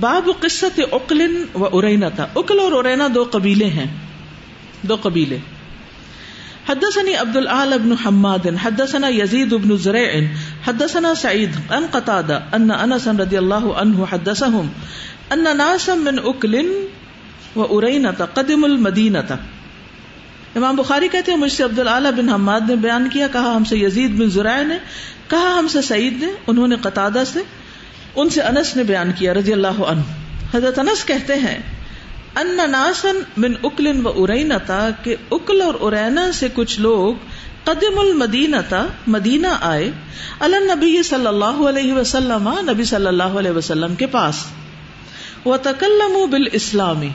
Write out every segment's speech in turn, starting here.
باب قصت اقل و ارینا تھا اکل اور ارینا دو قبیلے ہیں۔ دو قبیلے۔ حدثني عبد الاعلى بن حماد حدثنا يزيد بن زريع حدثنا سعيد عن قتادة ان انس رضي الله عنه حدثهم ان ناسا من اكل وارينة قدموا المدينة امام بخاری کہتے ہیں، مجھ سے عبد العلیٰ بن حماد نے بیان کیا، کہا ہم سے یزید بن زرائع نے، کہا ہم سے سعید نے، انہوں نے قطادہ سے ان سے انس نے بیان کیا رضی اللہ عنہ۔ حضرت انس کہتے ہیں، ان ناسن من اکل و ارینا تھا کہ اکل اور ارینا سے کچھ لوگ قدم المدینہ تھا مدینہ آئے اللہ نبی صلی اللہ علیہ وسلم، نبی صلی اللہ علیہ وسلم کے پاس۔ وہ تکلم بال اسلامی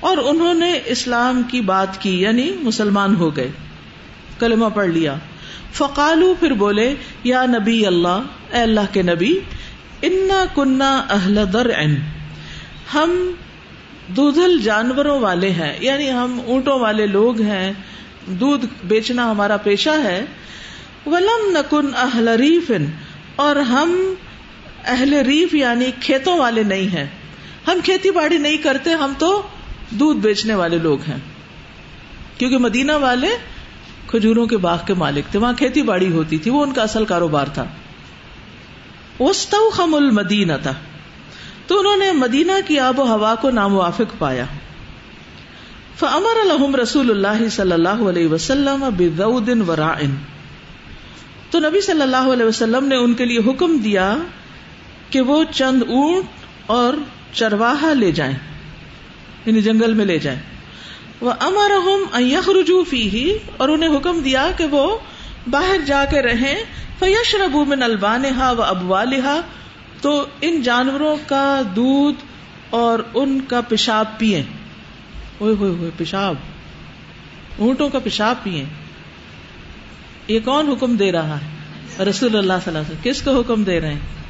اور انہوں نے اسلام کی بات کی یعنی مسلمان ہو گئے۔ کلمہ پڑھ لیا۔ فقالو پھر بولے، یا نبی اللہ، اے اللہ کے نبی انا کنہ اہل در ہم دودھل جانوروں والے ہیں یعنی ہم اونٹوں والے لوگ ہیں، دودھ بیچنا ہمارا پیشہ ہے۔ ولم نکن اہل ریف اور ہم اہل ریف یعنی کھیتوں والے نہیں ہیں۔ ہم کھیتی باڑی نہیں کرتے، ہم تو دودھ بیچنے والے لوگ ہیں۔ کیونکہ مدینہ والے کھجوروں کے باغ کے مالک تھے، وہاں کھیتی باڑی ہوتی تھی، وہ ان کا اصل کاروبار تھا۔ خم المدینہ تھا تو انہوں نے مدینہ کی آب و ہوا کو ناموافق پایا۔ فمر الحم رسول اللہ صلی اللہ علیہ وسلم تو نبی صلی اللہ علیہ وسلم نے ان کے لیے حکم دیا کہ وہ چند اونٹ اور چرواہا لے جائیں۔ یعنی جنگل میں لے جائیں۔ وہ امر رجو فی ہی اور انہیں حکم دیا کہ وہ باہر جا کے رہیں فیش ربو میں نلوان ہا و ابوا تو ان جانوروں کا دودھ اور ان کا پیشاب پیئے ہوئے ہوئے ہوئے، پیشاب۔ اونٹوں کا پیشاب پیئے یہ کون حکم دے رہا ہے؟ رسول اللہ صلی اللہ علیہ وسلم۔ کس کو حکم دے رہے ہیں؟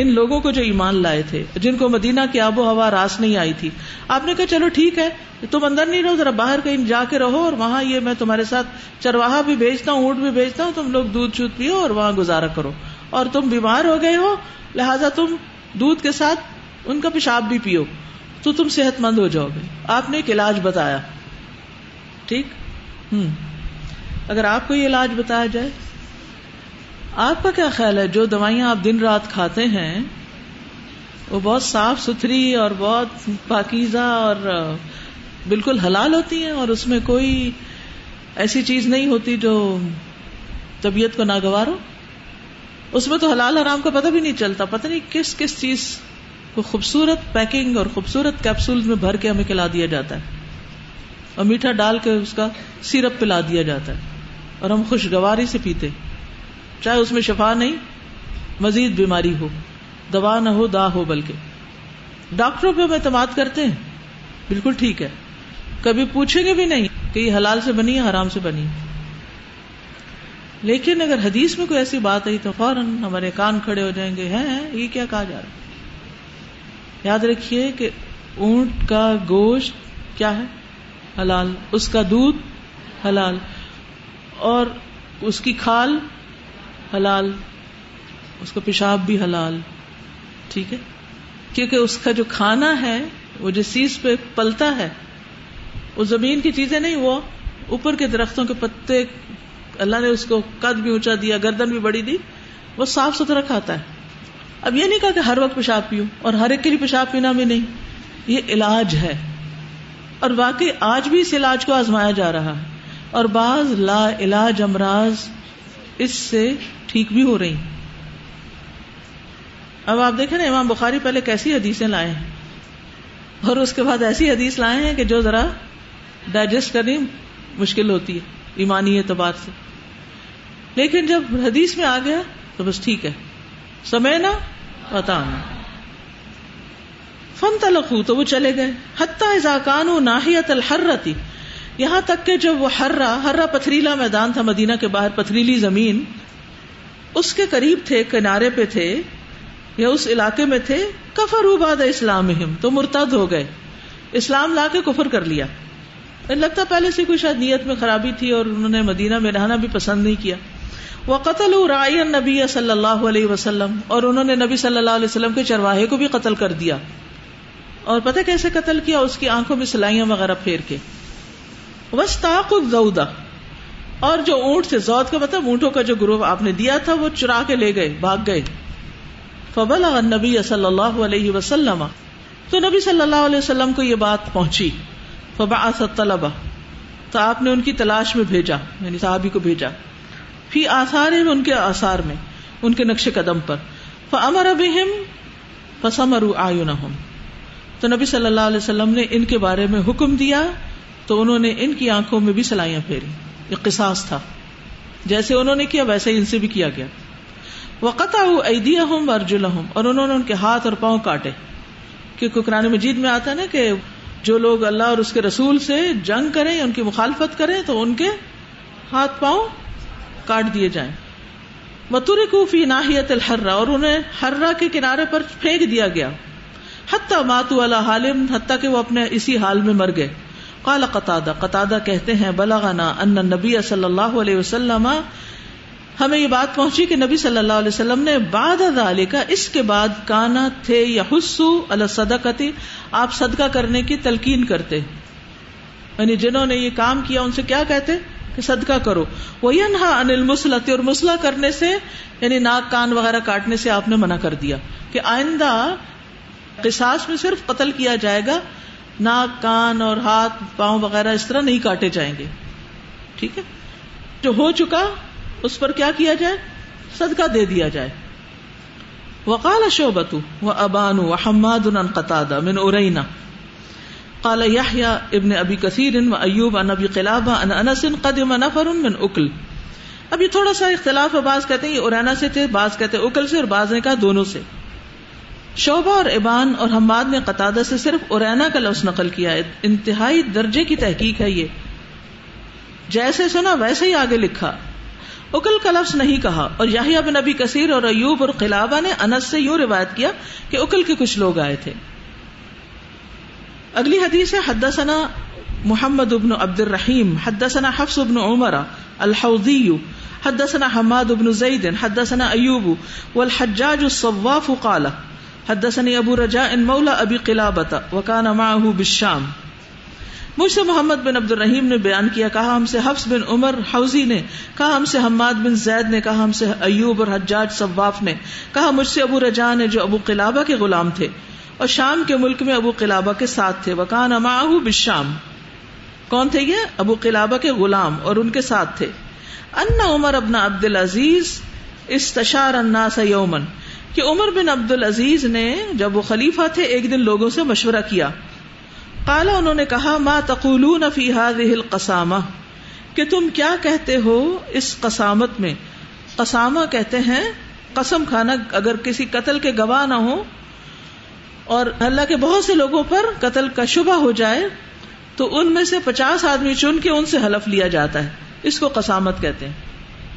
ان لوگوں کو جو ایمان لائے تھے، جن کو مدینہ کی آب و ہوا راس نہیں آئی تھی۔ آپ نے کہا، چلو ٹھیک ہے، تم اندر نہیں رہو، ذرا باہر کہیں جا کے رہو اور وہاں یہ میں تمہارے ساتھ چرواہا بھی بھیجتا ہوں، اونٹ بھی بھیجتا ہوں، تم لوگ دودھ چوت پیو اور وہاں گزارا کرو۔ اور تم بیمار ہو گئے ہو، لہٰذا تم دودھ کے ساتھ ان کا پیشاب بھی پیو، تو تم صحت مند ہو جاؤ گے۔ آپ نے ایک علاج بتایا۔ ٹھیک؟ ہوں اگر آپ کو یہ علاج بتایا جائے۔ آپ کا کیا خیال ہے؟ جو دوائیاں آپ دن رات کھاتے ہیں، وہ بہت صاف ستھری اور بہت پاکیزہ اور بالکل حلال ہوتی ہیں اور اس میں کوئی ایسی چیز نہیں ہوتی جو طبیعت کو ناگوار ہو اس میں تو حلال آرام کا پتہ بھی نہیں چلتا، پتہ نہیں کس کس چیز کو خوبصورت پیکنگ اور خوبصورت کیپسول میں بھر کے ہمیں کھلا دیا جاتا ہے۔ اور میٹھا ڈال کے اس کا سیرپ پلا دیا جاتا ہے۔ اور ہم خوشگواری سے پیتے۔ چاہے اس میں شفا نہیں، مزید بیماری ہو، دوا نہ ہو دا ہو، بلکہ۔ ڈاکٹروں پہ ہم اعتماد کرتے ہیں، بالکل ٹھیک ہے۔ کبھی پوچھیں گے بھی نہیں کہ یہ حلال سے بنی ہے، حرام سے بنی لیکن اگر حدیث میں کوئی ایسی بات آئی تو فوراً ہمارے کان کھڑے ہو جائیں گے، ہیں، یہ کیا کہا جا رہا یاد رکھیے کہ اونٹ کا گوشت کیا ہے؟ حلال۔ اس کا دودھ حلال۔ اور اس کی کھال حلال، اس کا پیشاب بھی حلال، ٹھیک ہے؟ کیونکہ اس کا جو کھانا ہے، وہ جس چیز پہ پلتا ہے، وہ زمین کی چیزیں نہیں، وہ اوپر کے درختوں کے پتے، اللہ نے اس کو قد بھی اونچا دیا، گردن بھی بڑی دی، وہ صاف ستھرا کھاتا ہے۔ اب یہ نہیں کہا کہ ہر وقت پیشاب پیو اور ہر ایک کے لیے پیشاب پینا بھی نہیں، یہ علاج ہے۔ اور واقعی آج بھی اس علاج کو آزمایا جا رہا ہے۔ اور بعض لا علاج امراض اس سے ٹھیک بھی ہو رہی اب آپ دیکھیں نا، امام بخاری پہلے کیسی حدیثیں لائے ہیں۔ اور اس کے بعد ایسی حدیث لائے ہیں کہ جو ذرا ڈائجسٹ کرنی مشکل ہوتی ہے، ایمانی اعتبار سے۔ لیکن جب حدیث میں آ گیا تو بس ٹھیک ہے۔ سمے نا پتا فن تلقو تو وہ چلے گئے۔ حتیٰ ازاکان ناحیت الحرتی یہاں تک کہ جب وہ ہررا ہررا پتھریلا میدان تھا مدینہ کے باہر، پتھریلی زمین، اس کے قریب تھے، کنارے پہ تھے، یا اس علاقے میں تھے، کفر باد اسلام تو مرتد ہو گئے۔ اسلام لا کے کفر کر لیا۔ لگتا پہلے سے کوئی شاید نیت میں خرابی تھی اور انہوں نے مدینہ میں رہنا بھی پسند نہیں کیا۔ وہ قتل رائے نبی صلی اللہ علیہ وسلم، اور انہوں نے نبی صلی اللہ علیہ وسلم کے چرواہے کو بھی قتل کر دیا۔ اور پتہ کیسے قتل کیا؟ اس کی آنکھوں میں سلائیاں وغیرہ پھیر کے۔ وسطاق اور جو اونٹ تھے زود کا مطلب اونٹوں کا جو گروہ آپ نے دیا تھا، وہ چرا کے لے گئے، بھاگ گئے۔ فبل نبی صلی اللہ علیہ وسلم۔ تو نبی صلی اللہ علیہ وسلم کو یہ بات پہنچی۔ فبا طلبا تو آپ نے ان کی تلاش میں بھیجا یعنی صحابی کو بھیجا۔ فی آثار ان کے آثار میں، ان کے نقش قدم پر۔ فمر ابہم فسمر آئم تو نبی صلی اللہ علیہ وسلم نے ان کے بارے میں حکم دیا۔ تو انہوں نے ان کی آنکھوں میں بھی سلائیاں پھیری۔ یہ قصاص تھا۔ جیسے انہوں نے کیا، ویسے ان سے بھی کیا گیا۔ وقت ایدیا ہوں ارجلا ہوں اور انہوں نے ان کے ہاتھ اور پاؤں کاٹے۔ کیونکہ قرآن مجید میں آتا ہے نا کہ جو لوگ اللہ اور اس کے رسول سے جنگ کریں، ان کی مخالفت کریں، تو ان کے ہاتھ پاؤں کاٹ دیے جائیں۔ متور کوفی ناحیت الحرا اور انہیں ہررا کے کنارے پر پھینک دیا گیا۔ حتیٰ ماتو اللہ حالم حتیٰ کہ وہ اپنے اسی حال میں مر گئے۔ قال قطع قطع کہتے ہیں، بلغنا ان نبی صلی اللہ علیہ وسلم، ہمیں یہ بات پہنچی کہ نبی صلی اللہ علیہ وسلم نے بعد کا اس کے بعد کانا تھے یا حسو الصدقتی آپ صدقہ کرنے کی تلقین کرتے۔ یعنی جنہوں نے یہ کام کیا، ان سے کیا کہتے؟ کہ صدقہ کرو۔ وہ انہا انل مسلط اور مسلح کرنے سے یعنی ناک کان وغیرہ کاٹنے سے آپ نے منع کر دیا کہ آئندہ قصاص میں صرف قتل کیا جائے گا ناک، کان اور ہاتھ، پاؤں وغیرہ اس طرح نہیں کاٹے جائیں گے۔ ٹھیک ہے؟ جو ہو چکا، اس پر کیا کیا جائے؟ صدقہ دے دیا جائے۔ وقال شعبت و ابان و حماد قطع من ارینا۔ قال یحیٰ ابن ابی کثیر و ایوب ان ابی قلابہ ان انس قدم نفر من اکل۔ اب یہ تھوڑا سا اختلاف ہے، بعض کہتے ہیں یہ ارینا سے تھے، بعض کہتے ہیں اکل سے اور بعض نے کہا دونوں سے۔ شعبہ اور ابان اور حماد نے قطع سے صرف ارینا کا لفظ نقل کیا ہے۔ انتہائی درجے کی تحقیق ہے یہ۔ جیسے سنا ویسے ہی آگے لکھا۔ اکل کا لفظ نہیں کہا۔ اور یاہیا بن نبی کثیر اور ایوب اور قلابہ نے انس سے یوں روایت کیا کہ اکل کے کچھ لوگ آئے تھے۔ اگلی حدیث ہے، حدثنا محمد ابن عبد الرحیم حدثنا حفص ابن عمر الحوضی، حدثنا حماد ابن زید، حدثنا ایوب، والحجاج الصواف قال حدثني ابو رجاء مولا ابی قلابة وكان معه بالشام۔ مجھ سے محمد بن عبد الرحیم نے بیان کیا، کہا، ہم سے حفظ بن عمر حوزی نے، کہا، ہم سے حماد بن زید نے، کہا، ہم سے ایوب اور حجاج صواف نے۔ کہا، مجھ سے ابو رجا نے، جو ابو قلابہ کے غلام تھے، اور شام کے ملک میں ابو قلابہ کے ساتھ تھے۔ وکان اماح بشام کون تھے یہ؟ ابو قلابہ کے غلام اور ان کے ساتھ تھے۔ ان عمر ابن عبد العزیز استشار الناس یومن کہ عمر بن عبد العزیز نے جب وہ خلیفہ تھے، ایک دن لوگوں سے مشورہ کیا۔ کالا انہوں نے کہا، ما تقولون فی هذه القسامہ کہ تم کیا کہتے ہو اس قسامت میں؟ قسامہ کہتے ہیں، قسم کھانا اگر کسی قتل کے گواہ نہ ہو اور اللہ کے بہت سے لوگوں پر قتل کا شبہ ہو جائے، تو ان میں سے پچاس آدمی چن کے ان سے حلف لیا جاتا ہے۔ اس کو قسامت کہتے ہیں۔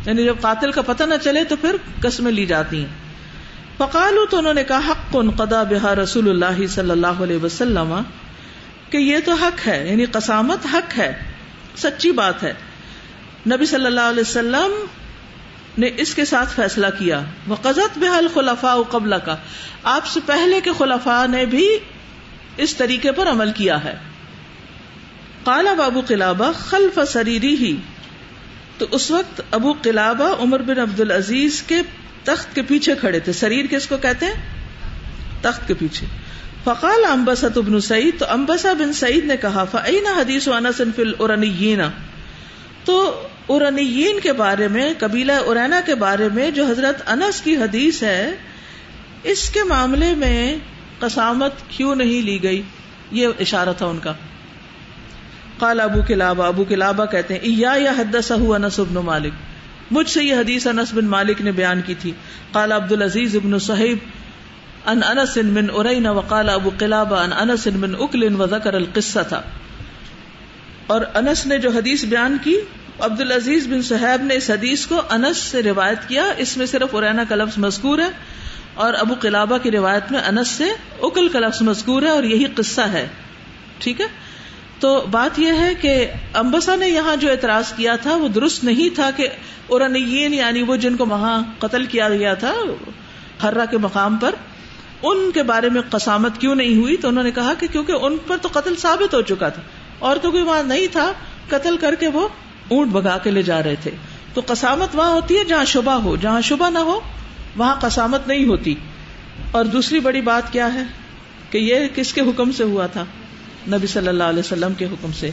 یعنی جب قاتل کا پتہ نہ چلے تو پھر قسمیں لی جاتی ہیں۔ فقالو تو انہوں نے کہا، حق قدا بہا رسول اللہ صلی اللہ علیہ وسلم، کہ یہ تو حق ہے یعنی قسامت حق ہے، سچی بات ہے۔ نبی صلی اللہ علیہ وسلم نے اس کے ساتھ فیصلہ کیا۔ وہ قزت بحال خلفا کا آپ سے پہلے کے خلفاء نے بھی اس طریقے پر عمل کیا ہے۔ کالا بابو قلابہ، خلف سریری ہی۔ تو اس وقت ابو قلابہ عمر بن عبد العزیز کے تخت کے پیچھے کھڑے تھے۔ سریر کس کو کہتے ہیں؟ تخت کے پیچھے۔ فقال امبسط ابن سعید، تو امبسا بن سعید نے کہا فعین حدیث انس فل ارنیین تو ارنیین کے بارے میں، قبیلہ ارینا کے بارے میں جو حضرت انس کی حدیث ہے، اس کے معاملے میں قسامت کیوں نہیں لی گئی؟ یہ اشارہ تھا ان کا۔ قال ابو کلابا ابو کلابا کہتے ہیں یا یا حدث انس ابن مالک مجھ سے یہ حدیث انس بن مالک نے بیان کی تھی۔ قال عبد العزیز ابن صحیب ان انس من ارین وقال ابو قلابہ ان انس من اکل و ذکر القصہ تھا۔ اور انس نے جو حدیث بیان کی عبد العزیز بن صحیب نے اس حدیث کو انس سے روایت کیا۔ اس میں صرف ارینا کا لفظ مذکور ہے اور ابو قلابہ کی روایت میں انس سے اکل کا لفظ مذکور ہے اور یہی قصہ ہے۔ ٹھیک ہے؟ تو بات یہ ہے کہ امبسا نے یہاں جو اعتراض کیا تھا وہ درست نہیں تھا کہ اور یعنی وہ جن کو وہاں قتل کیا گیا تھا ہررا کے مقام پر، ان کے بارے میں قسامت کیوں نہیں ہوئی؟ تو انہوں نے کہا کہ کیونکہ ان پر تو قتل ثابت ہو چکا تھا۔ اور تو کوئی وہاں نہیں تھا، قتل کر کے وہ اونٹ بگا کے لے جا رہے تھے۔ تو قسامت وہاں ہوتی ہے جہاں شبہ ہو، جہاں شبہ نہ ہو، وہاں قسامت نہیں ہوتی۔ اور دوسری بڑی بات کیا ہے کہ یہ کس کے حکم سے ہوا تھا؟ نبی صلی اللہ علیہ وسلم کے حکم سے۔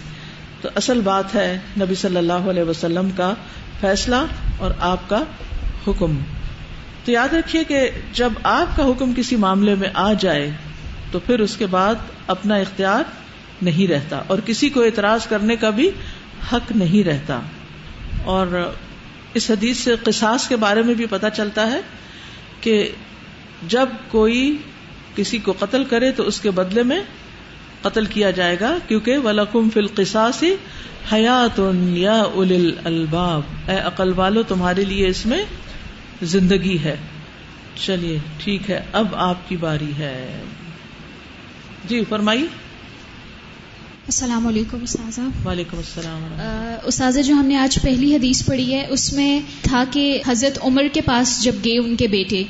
تو اصل بات ہے نبی صلی اللہ علیہ وسلم کا فیصلہ اور آپ کا حکم۔ تو یاد رکھیے کہ جب آپ کا حکم کسی معاملے میں آ جائے، تو پھر اس کے بعد اپنا اختیار نہیں رہتا۔ اور کسی کو اعتراض کرنے کا بھی حق نہیں رہتا۔ اور اس حدیث سے قصاص کے بارے میں بھی پتا چلتا ہے کہ جب کوئی کسی کو قتل کرے تو اس کے بدلے میں قتل کیا جائے گا کیونکہ ولکم قصاص حیات یا اول الباب اے عقل والو تمہارے لیے اس میں زندگی ہے۔ چلیے ٹھیک ہے اب آپ کی باری ہے۔ جی فرمائی السلام علیکم استاذہ۔ وعلیکم السلام۔ استاذہ جو ہم نے آج پہلی حدیث پڑھی ہے اس میں تھا کہ حضرت عمر کے پاس جب گئے ان کے بیٹے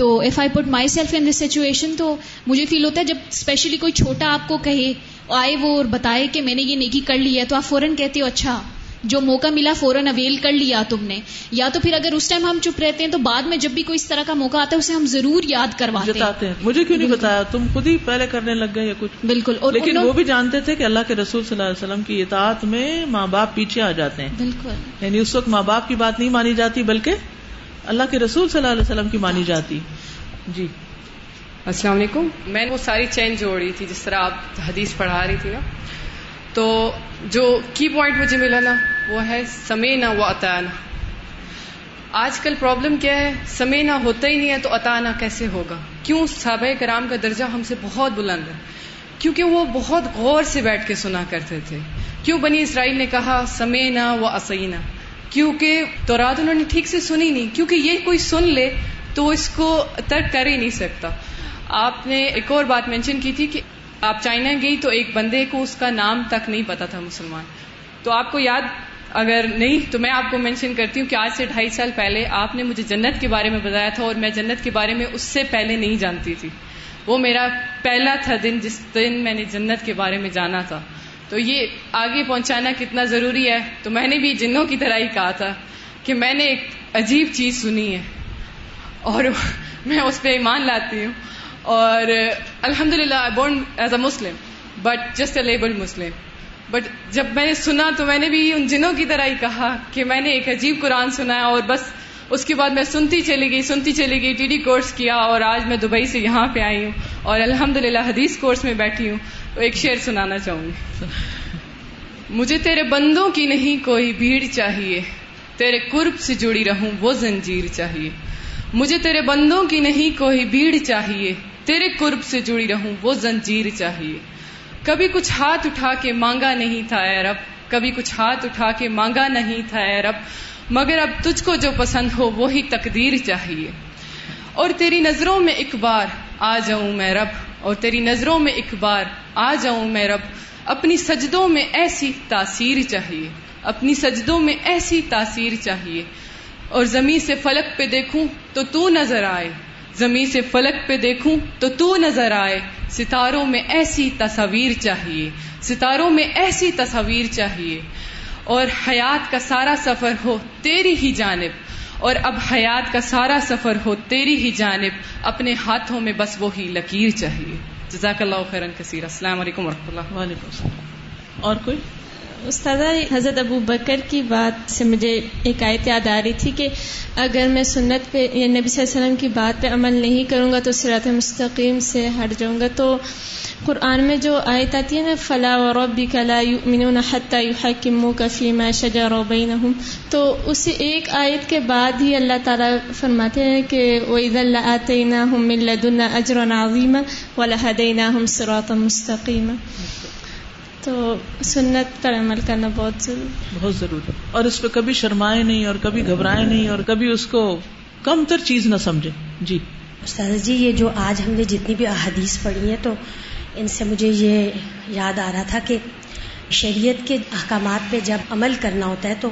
تو if I put myself in this situation تو مجھے فیل ہوتا ہے جب اسپیشلی کوئی چھوٹا آپ کو کہے آئے وہ اور بتائے کہ میں نے یہ نیکی کر لی ہے تو آپ فوراً کہتے ہو اچھا جو موقع ملا فوراً اویل کر لیا تم نے۔ یا تو پھر اگر اس ٹائم ہم چپ رہتے ہیں تو بعد میں جب بھی کوئی اس طرح کا موقع آتا ہے اسے ہم ضرور یاد کرواتے ہیں۔ مجھے کیوں نہیں بتایا؟ تم خود ہی پہلے کرنے لگ گئے یا کچھ؟ بالکل۔ اور لیکن وہ بھی جانتے تھے کہ اللہ کے رسول صلی اللہ علیہ وسلم کی اطاعت میں ماں باپ پیچھے آ جاتے ہیں۔ بالکل۔ یعنی اس وقت ماں باپ کی بات نہیں مانی جاتی بلکہ اللہ کے رسول صلی اللہ علیہ وسلم کی مانی جاتی۔ جی۔ السلام علیکم۔ میں وہ ساری چین جوڑ رہی تھی جس طرح آپ حدیث پڑھا رہی تھی نا۔ تو جو کی پوائنٹ مجھے ملا نا، وہ ہے سمے نہ وہ اتانا آج کل پرابلم کیا ہے؟ سمے نہ ہوتا ہی نہیں ہے تو اتانا کیسے ہوگا؟ کیوں صحابہ کرام کا درجہ ہم سے بہت بلند ہے؟ کیونکہ وہ بہت غور سے بیٹھ کے سنا کرتے تھے۔ کیوں بنی اسرائیل نے کہا سمے نہ وہ اسینا؟ کیونکہ تو رات انہوں نے ٹھیک سے سنی نہیں۔ کیونکہ یہ کوئی سن لے تو اس کو ترک کر ہی نہیں سکتا۔ آپ نے ایک اور بات مینشن کی تھی کہ آپ چائنا گئی تو ایک بندے کو اس کا نام تک نہیں پتا تھا مسلمان۔ تو آپ کو یاد اگر نہیں تو میں آپ کو مینشن کرتی ہوں کہ آج سے ڈھائی سال پہلے آپ نے مجھے جنت کے بارے میں بتایا تھا اور میں جنت کے بارے میں اس سے پہلے نہیں جانتی تھی۔ وہ میرا پہلا تھا دن جس دن میں نے جنت کے بارے میں جانا تھا۔ تو یہ آگے پہنچانا کتنا ضروری ہے؟ تو میں نے بھی جنوں کی طرح ہی کہا تھا کہ میں نے ایک عجیب چیز سنی ہے اور میں اس پہ ایمان لاتی ہوں اور الحمد للہ I born as a Muslim but just a label Muslim but جب میں نے سنا تو میں نے بھی ان جنوں کی طرح ہی کہا کہ میں نے ایک عجیب قرآن سنا ہے اور بس اس کے بعد میں سنتی چلی گئی، سنتی چلی گئی، ٹی ڈی کورس کیا اور آج میں دبئی سے یہاں پہ آئی ہوں اور الحمد للہ حدیث کورس میں بیٹھی ہوں۔ تو ایک شعر سنانا چاہوں گی۔ مجھے تیرے بندوں کی نہیں کوئی بھیڑ چاہیے، تیرے قرب سے جڑی رہوں وہ زنجیر چاہیے۔ مجھے تیرے بندوں کی نہیں کوئی بھیڑ چاہیے، تیرے قرب سے جڑی رہوں وہ زنجیر چاہیے۔ کبھی کچھ ہاتھ اٹھا کے مانگا نہیں تھا اے رب، کبھی کچھ ہاتھ اٹھا کے مانگا نہیں تھا اے رب۔ مگر اب تجھ کو جو پسند ہو وہی تقدیر چاہیے۔ اور تیری نظروں میں ایک بار آ جاؤں میں رب، اور تیری نظروں میں ایک بار آ جاؤں میں رب۔ اپنی سجدوں میں ایسی تاثیر چاہیے۔ اپنی سجدوں میں ایسی تاثیر چاہیے۔ اور زمین سے فلک پہ دیکھوں تو تو نظر آئے۔ زمین سے فلک پہ دیکھوں تو تو نظر آئے۔ ستاروں میں ایسی تصاویر چاہیے۔ ستاروں میں ایسی تصاویر چاہیے۔ اور حیات کا سارا سفر ہو تیری ہی جانب۔ اور اب حیات کا سارا سفر ہو تیری ہی جانب۔ اپنے ہاتھوں میں بس وہی لکیر چاہیے۔ جزاک اللہ خیرن کثیر۔ السلام علیکم و رحمۃ اللہ۔ وعلیکم السلام۔ اور کوئی؟ استاد حضرت ابو بکر کی بات سے مجھے ایک آیت یاد آ رہی تھی کہ اگر میں سنت پہ یا نبی صلی اللہ علیہ وسلم کی بات پہ عمل نہیں کروں گا تو سرات مستقیم سے ہٹ جاؤں گا۔ تو قرآن میں جو آیت آتی ہے نا فلاح و ربی کلا مین حتیٰ کفی میں شجا روبین ہوں تو اس ایک آیت کے بعد ہی اللہ تعالیٰ فرماتے ہیں کہ وہ عید اللہ آتے نہ ہوں ملد اجر و نعظیم و لہدینہ ہم سرات مستقیم تو سنت پر عمل کرنا بہت ضروری بہت ضروری اور اس پہ کبھی شرمائے نہیں اور کبھی گھبرائے نہیں اور کبھی اس کو کم تر چیز نہ سمجھے۔ جی۔ استاد جی یہ جو آج ہم نے جتنی بھی احادیث پڑھی ہیں تو ان سے مجھے یہ یاد آ رہا تھا کہ شریعت کے احکامات پہ جب عمل کرنا ہوتا ہے تو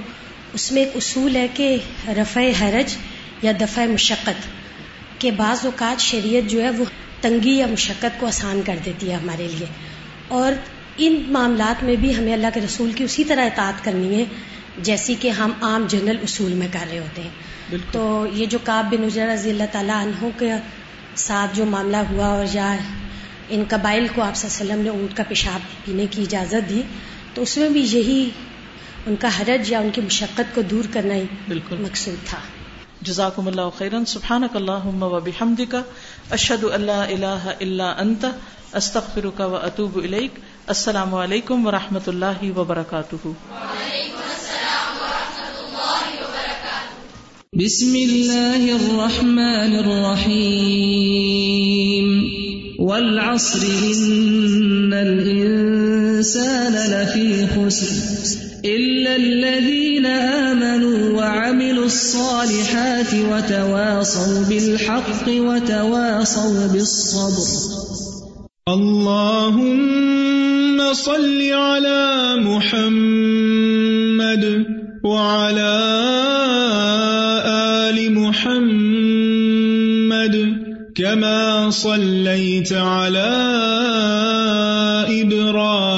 اس میں ایک اصول ہے کہ رفع حرج یا دفع مشقت کے بعض اوقات شریعت جو ہے وہ تنگی یا مشقت کو آسان کر دیتی ہے ہمارے لیے۔ اور ان معاملات میں بھی ہمیں اللہ کے رسول کی اسی طرح اطاعت کرنی ہے جیسی کہ ہم عام جنرل اصول میں کر رہے ہوتے ہیں۔ تو یہ جو کاب بن نجر رضی اللہ تعالیٰ عنہ کے ساتھ جو معاملہ ہوا اور یا ان قبائل کو آپ وسلم نے اونٹ کا پیشاب پینے کی اجازت دی تو اس میں بھی یہی ان کا حرج یا ان کی مشقت کو دور کرنا ہی بالکل۔ مقصود تھا۔ جزاکم اللہ خیرن سبحانک اللہم و بحمدک اشہد اللہ الہ الا انت استغفرک و اتوب الیک۔ السلام علیکم و رحمۃ اللہ وبرکاتہ۔ بسم اللہ الرحمن الرحیم۔ والعصر ان الانسان لفی خسر۔ الا الذين آمنوا وعملوا الصالحات وتواصوا بالحق وتواصوا بالصبر۔ اللهم صل على محمد وعلى آل محمد كما صليت على إبراهيم